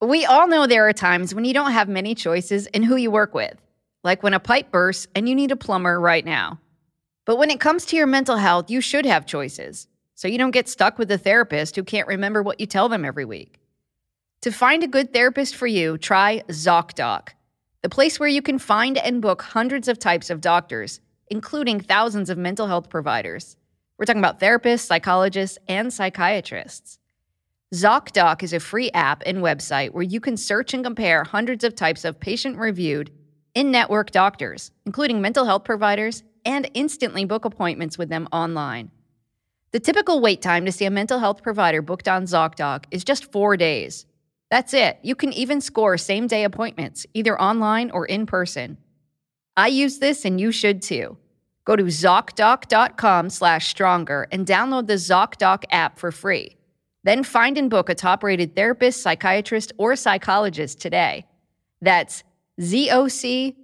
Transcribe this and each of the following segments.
We all know there are times when you don't have many choices in who you work with, like when a pipe bursts and you need a plumber right now. But when it comes to your mental health, you should have choices, so you don't get stuck with a therapist who can't remember what you tell them every week. To find a good therapist for you, try ZocDoc, the place where you can find and book hundreds of types of doctors, including thousands of mental health providers. We're talking about therapists, psychologists, and psychiatrists. ZocDoc is a free app and website where you can search and compare hundreds of types of patient reviewed in network doctors, including mental health providers, and instantly book appointments with them online. The typical wait time to see a mental health provider booked on ZocDoc is just four days. That's it. You can even score same day appointments, either online or in person. I use this and you should too. Go to ZocDoc.com slash stronger and download the ZocDoc app for free. Then find and book a top rated therapist, psychiatrist, or psychologist today. That's zocdoc.com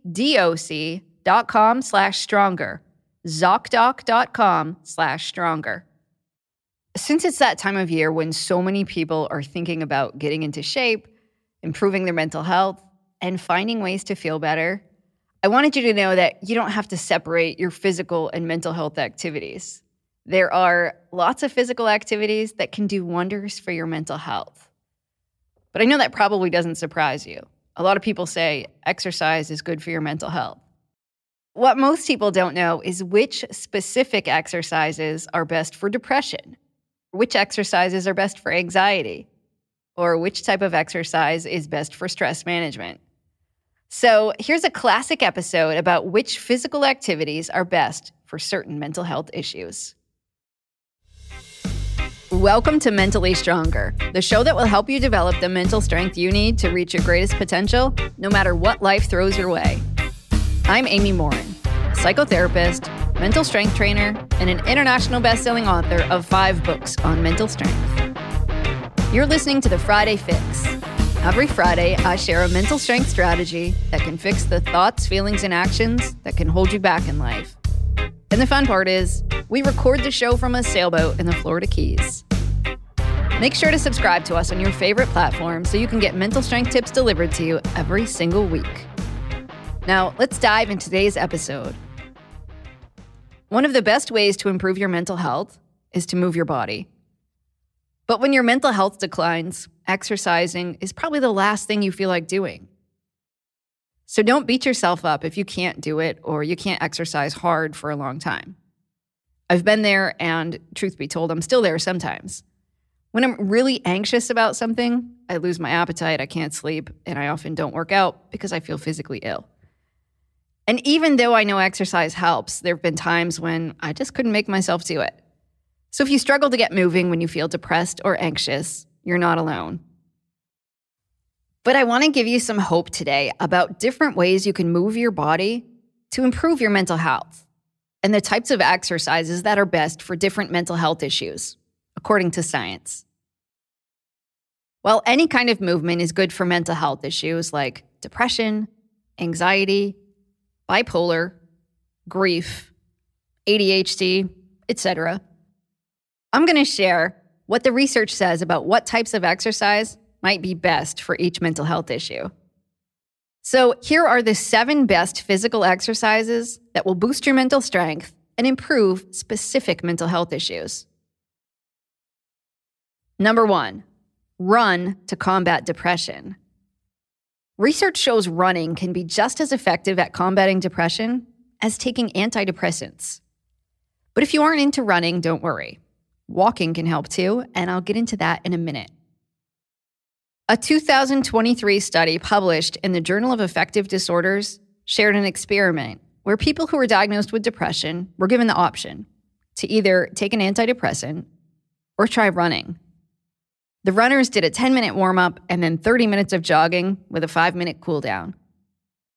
slash stronger. ZocDoc.com slash stronger. Since it's that time of year when so many people are thinking about getting into shape, improving their mental health, and finding ways to feel better, I wanted you to know that you don't have to separate your physical and mental health activities. There are lots of physical activities that can do wonders for your mental health. But I know that probably doesn't surprise you. A lot of people say exercise is good for your mental health. What most people don't know is which specific exercises are best for depression, which exercises are best for anxiety, or which type of exercise is best for stress management. So, here's a classic episode about which physical activities are best for certain mental health issues. Welcome to Mentally Stronger, the show that will help you develop the mental strength you need to reach your greatest potential, no matter what life throws your way. I'm Amy Morin, psychotherapist, mental strength trainer, and an international best-selling author of five books on mental strength. You're listening to the Friday Fix. Every Friday, I share a mental strength strategy that can fix the thoughts, feelings, and actions that can hold you back in life. And the fun part is, we record the show from a sailboat in the Florida Keys. Make sure to subscribe to us on your favorite platform so you can get mental strength tips delivered to you every single week. Now, let's dive into today's episode. One of the best ways to improve your mental health is to move your body. But when your mental health declines, exercising is probably the last thing you feel like doing. So don't beat yourself up if you can't do it or you can't exercise hard for a long time. I've been there, and truth be told, I'm still there sometimes. When I'm really anxious about something, I lose my appetite, I can't sleep, and I often don't work out because I feel physically ill. And even though I know exercise helps, there have been times when I just couldn't make myself do it. So if you struggle to get moving when you feel depressed or anxious, you're not alone. But I want to give you some hope today about different ways you can move your body to improve your mental health and the types of exercises that are best for different mental health issues, according to science. While any kind of movement is good for mental health issues like depression, anxiety, bipolar, grief, ADHD, etc., I'm going to share what the research says about what types of exercise might be best for each mental health issue. So, here are the seven best physical exercises that will boost your mental strength and improve specific mental health issues. Number one, run to combat depression. Research shows running can be just as effective at combating depression as taking antidepressants. But if you aren't into running, don't worry. Walking can help too, and I'll get into that in a minute. A 2023 study published in the Journal of Affective Disorders shared an experiment where people who were diagnosed with depression were given the option to either take an antidepressant or try running. The runners did a 10 minute warm up and then 30 minutes of jogging with a five minute cool down.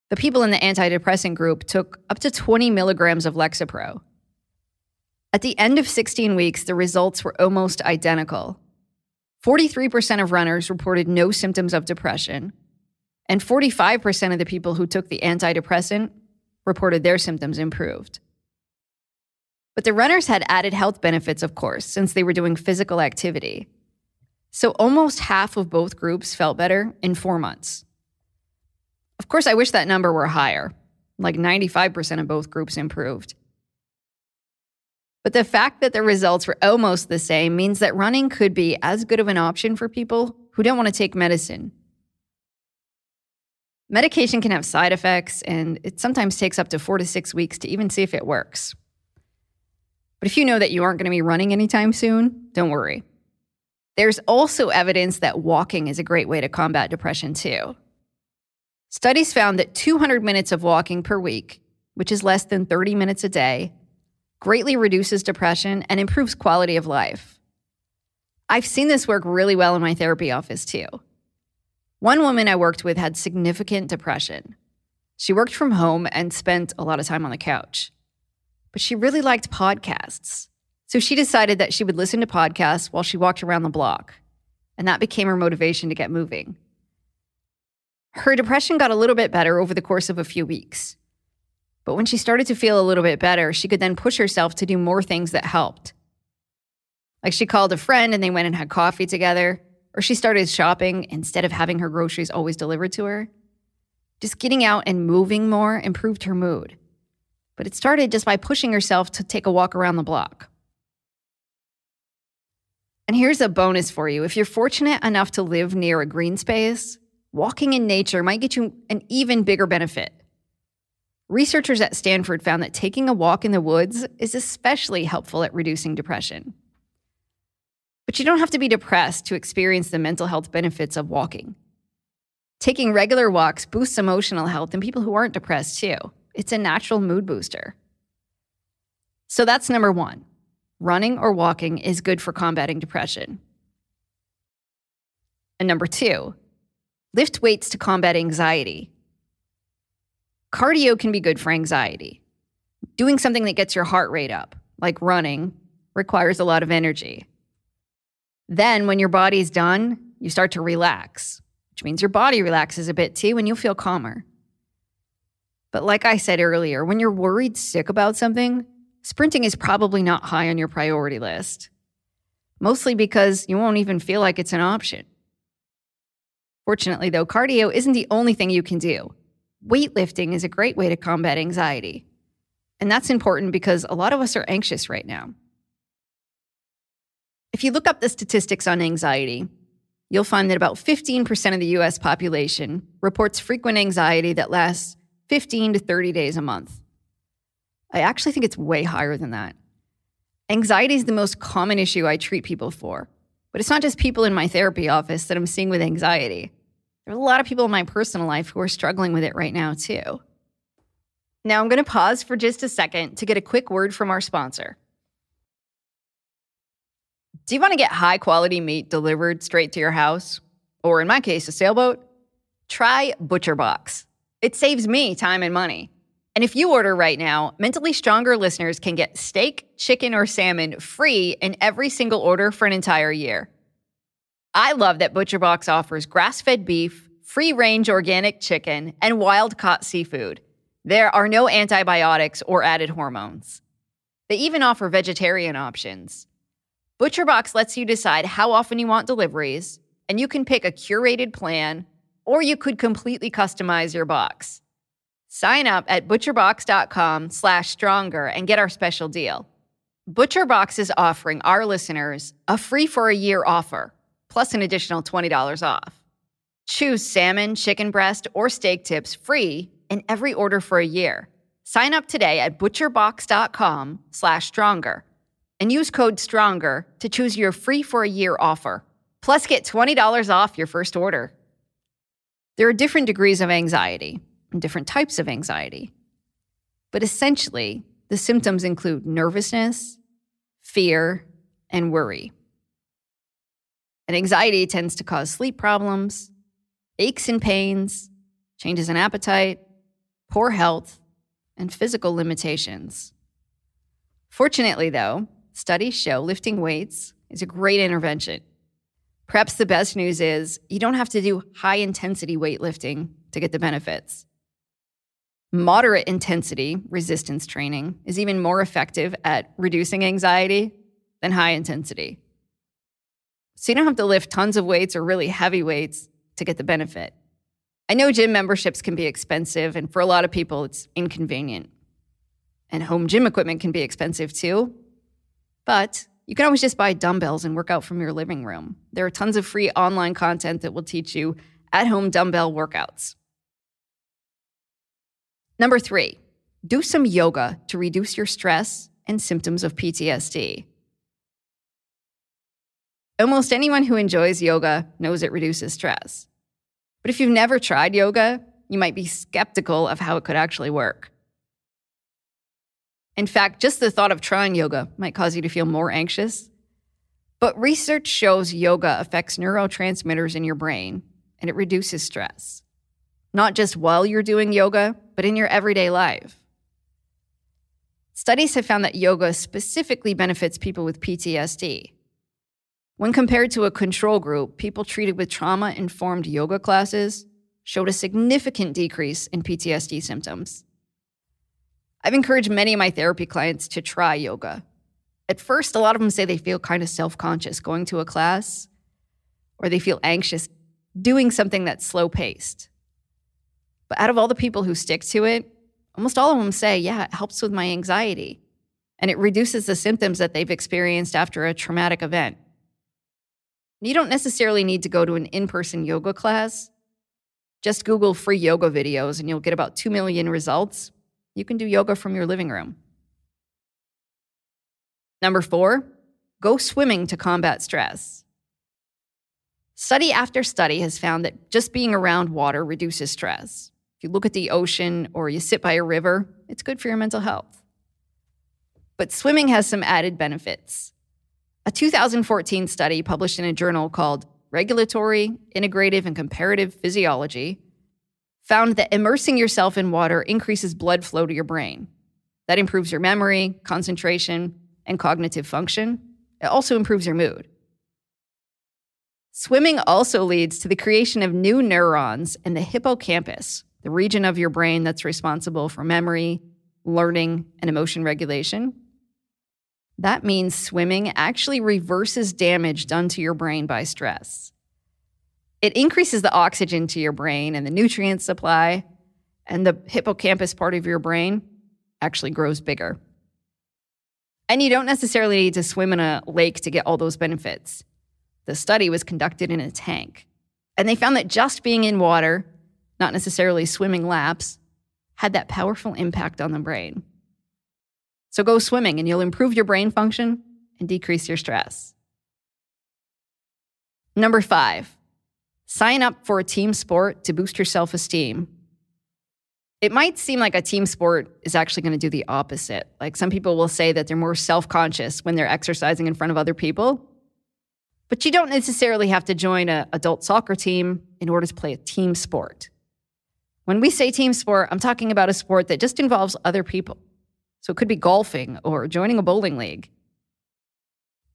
The people in the antidepressant group took up to 20 milligrams of Lexapro. At the end of 16 weeks, the results were almost identical 43% of runners reported no symptoms of depression, and 45% of the people who took the antidepressant reported their symptoms improved. But the runners had added health benefits, of course, since they were doing physical activity. So almost half of both groups felt better in four months. Of course, I wish that number were higher, like 95% of both groups improved. But the fact that the results were almost the same means that running could be as good of an option for people who don't want to take medicine. Medication can have side effects, and it sometimes takes up to four to six weeks to even see if it works. But if you know that you aren't going to be running anytime soon, don't worry. There's also evidence that walking is a great way to combat depression, too. Studies found that 200 minutes of walking per week, which is less than 30 minutes a day, greatly reduces depression and improves quality of life. I've seen this work really well in my therapy office, too. One woman I worked with had significant depression. She worked from home and spent a lot of time on the couch. But she really liked podcasts. So she decided that she would listen to podcasts while she walked around the block. And that became her motivation to get moving. Her depression got a little bit better over the course of a few weeks. But when she started to feel a little bit better, she could then push herself to do more things that helped. Like she called a friend and they went and had coffee together, or she started shopping instead of having her groceries always delivered to her. Just getting out and moving more improved her mood. But it started just by pushing herself to take a walk around the block. And here's a bonus for you if you're fortunate enough to live near a green space, walking in nature might get you an even bigger benefit. Researchers at Stanford found that taking a walk in the woods is especially helpful at reducing depression. But you don't have to be depressed to experience the mental health benefits of walking. Taking regular walks boosts emotional health in people who aren't depressed, too. It's a natural mood booster. So that's number one running or walking is good for combating depression. And number two, lift weights to combat anxiety. Cardio can be good for anxiety. Doing something that gets your heart rate up, like running, requires a lot of energy. Then, when your body's done, you start to relax, which means your body relaxes a bit too, and you'll feel calmer. But, like I said earlier, when you're worried sick about something, sprinting is probably not high on your priority list, mostly because you won't even feel like it's an option. Fortunately, though, cardio isn't the only thing you can do weightlifting is a great way to combat anxiety. And that's important because a lot of us are anxious right now. If you look up the statistics on anxiety, you'll find that about 15% of the US population reports frequent anxiety that lasts 15 to 30 days a month. I actually think it's way higher than that. Anxiety is the most common issue I treat people for, but it's not just people in my therapy office that I'm seeing with anxiety. There are a lot of people in my personal life who are struggling with it right now, too. Now, I'm going to pause for just a second to get a quick word from our sponsor. Do you want to get high quality meat delivered straight to your house? Or in my case, a sailboat? Try ButcherBox. It saves me time and money. And if you order right now, Mentally Stronger listeners can get steak, chicken, or salmon free in every single order for an entire year. I love that ButcherBox offers grass fed beef, free range organic chicken, and wild caught seafood. There are no antibiotics or added hormones. They even offer vegetarian options. ButcherBox lets you decide how often you want deliveries, and you can pick a curated plan, or you could completely customize your box. Sign up at butcherbox.com slash stronger and get our special deal. ButcherBox is offering our listeners a free for a year offer plus an additional $20 off. Choose salmon, chicken breast, or steak tips free in every order for a year. Sign up today at butcherbox.com slash stronger and use code STRONGER to choose your free for a year offer. Plus, get $20 off your first order. There are different degrees of anxiety and different types of anxiety. But essentially, the symptoms include nervousness, fear, and worry. And anxiety tends to cause sleep problems, aches and pains, changes in appetite, poor health, and physical limitations. Fortunately, though, studies show lifting weights is a great intervention. Perhaps the best news is you don't have to do high intensity weightlifting to get the benefits. Moderate intensity resistance training is even more effective at reducing anxiety than high intensity. so you don't have to lift tons of weights or really heavy weights to get the benefit. I know gym memberships can be expensive, and for a lot of people, it's inconvenient. And home gym equipment can be expensive too. But you can always just buy dumbbells and work out from your living room. There are tons of free online content that will teach you at home dumbbell workouts. Number three, do some yoga to reduce your stress and symptoms of PTSD. Almost anyone who enjoys yoga knows it reduces stress. But if you've never tried yoga, you might be skeptical of how it could actually work. In fact, just the thought of trying yoga might cause you to feel more anxious. But research shows yoga affects neurotransmitters in your brain and it reduces stress. Not just while you're doing yoga, but in your everyday life. Studies have found that yoga specifically benefits people with PTSD. When compared to a control group, people treated with trauma informed yoga classes showed a significant decrease in PTSD symptoms. I've encouraged many of my therapy clients to try yoga. At first, a lot of them say they feel kind of self conscious going to a class, or they feel anxious doing something that's slow paced. But out of all the people who stick to it, almost all of them say, yeah, it helps with my anxiety and it reduces the symptoms that they've experienced after a traumatic event. You don't necessarily need to go to an in person yoga class. Just Google free yoga videos and you'll get about 2 million results. You can do yoga from your living room. Number four, go swimming to combat stress. Study after study has found that just being around water reduces stress. If you look at the ocean or you sit by a river, it's good for your mental health. But swimming has some added benefits. A 2014 study published in a journal called Regulatory, Integrative, and Comparative Physiology found that immersing yourself in water increases blood flow to your brain. That improves your memory, concentration, and cognitive function. It also improves your mood. Swimming also leads to the creation of new neurons in the hippocampus, the region of your brain that's responsible for memory, learning, and emotion regulation. That means swimming actually reverses damage done to your brain by stress. It increases the oxygen to your brain and the nutrient supply, and the hippocampus part of your brain actually grows bigger. And you don't necessarily need to swim in a lake to get all those benefits. The study was conducted in a tank, and they found that just being in water not necessarily swimming laps, had that powerful impact on the brain. So go swimming and you'll improve your brain function and decrease your stress. Number five, sign up for a team sport to boost your self esteem. It might seem like a team sport is actually going to do the opposite. Like some people will say that they're more self conscious when they're exercising in front of other people. But you don't necessarily have to join an adult soccer team in order to play a team sport. When we say team sport, I'm talking about a sport that just involves other people. So it could be golfing or joining a bowling league.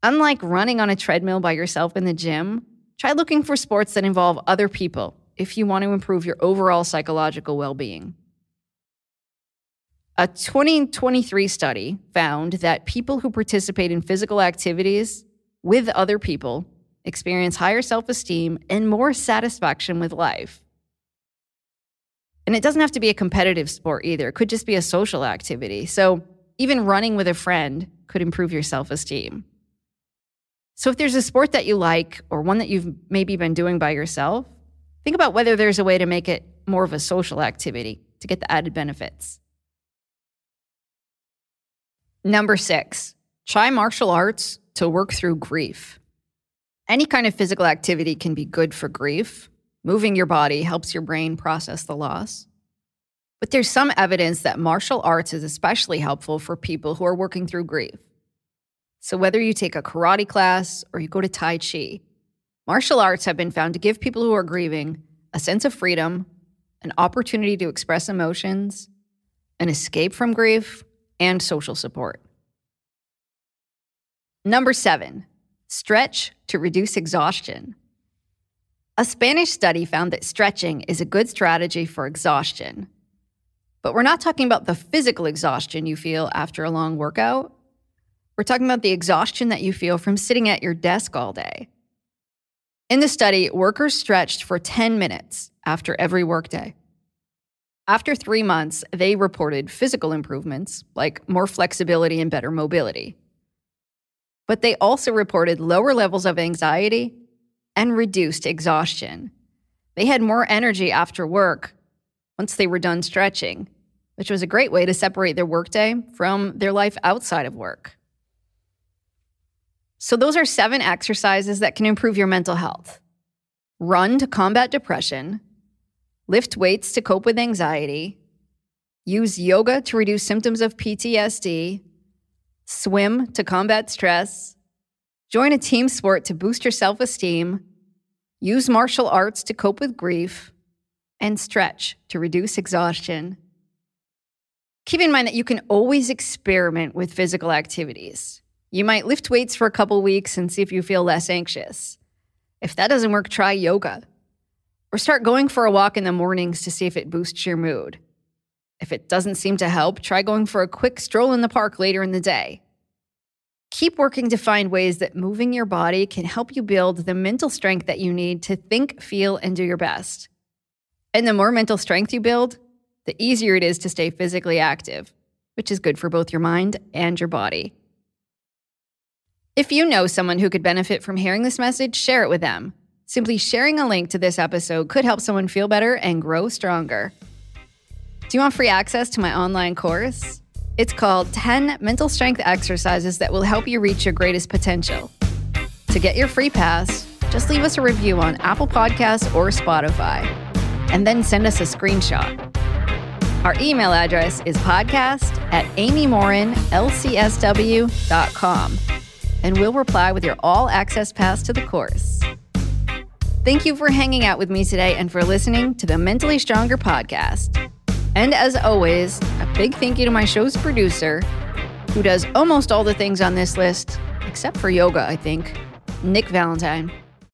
Unlike running on a treadmill by yourself in the gym, try looking for sports that involve other people if you want to improve your overall psychological well being. A 2023 study found that people who participate in physical activities with other people experience higher self esteem and more satisfaction with life. And it doesn't have to be a competitive sport either. It could just be a social activity. So even running with a friend could improve your self esteem. So if there's a sport that you like or one that you've maybe been doing by yourself, think about whether there's a way to make it more of a social activity to get the added benefits. Number six, try martial arts to work through grief. Any kind of physical activity can be good for grief, Moving your body helps your brain process the loss. But there's some evidence that martial arts is especially helpful for people who are working through grief. So, whether you take a karate class or you go to Tai Chi, martial arts have been found to give people who are grieving a sense of freedom, an opportunity to express emotions, an escape from grief, and social support. Number seven, stretch to reduce exhaustion. A Spanish study found that stretching is a good strategy for exhaustion. But we're not talking about the physical exhaustion you feel after a long workout. We're talking about the exhaustion that you feel from sitting at your desk all day. In the study, workers stretched for 10 minutes after every workday. After three months, they reported physical improvements like more flexibility and better mobility. But they also reported lower levels of anxiety and reduced exhaustion. They had more energy after work once they were done stretching, which was a great way to separate their workday from their life outside of work. So, those are seven exercises that can improve your mental health run to combat depression, lift weights to cope with anxiety, use yoga to reduce symptoms of PTSD, swim to combat stress, join a team sport to boost your self esteem, use martial arts to cope with grief, and stretch to reduce exhaustion. Keep in mind that you can always experiment with physical activities. You might lift weights for a couple weeks and see if you feel less anxious. If that doesn't work, try yoga. Or start going for a walk in the mornings to see if it boosts your mood. If it doesn't seem to help, try going for a quick stroll in the park later in the day. Keep working to find ways that moving your body can help you build the mental strength that you need to think, feel, and do your best. And the more mental strength you build, the easier it is to stay physically active, which is good for both your mind and your body. If you know someone who could benefit from hearing this message, share it with them. Simply sharing a link to this episode could help someone feel better and grow stronger. Do you want free access to my online course? It's called 10 Mental Strength Exercises that will help you reach your greatest potential. To get your free pass, just leave us a review on Apple Podcasts or Spotify, and then send us a screenshot. Our email address is podcast at amymorinlcsw.com and we'll reply with your all access pass to the course. Thank you for hanging out with me today and for listening to the Mentally Stronger podcast. And as always, a big thank you to my show's producer, who does almost all the things on this list, except for yoga, I think, Nick Valentine.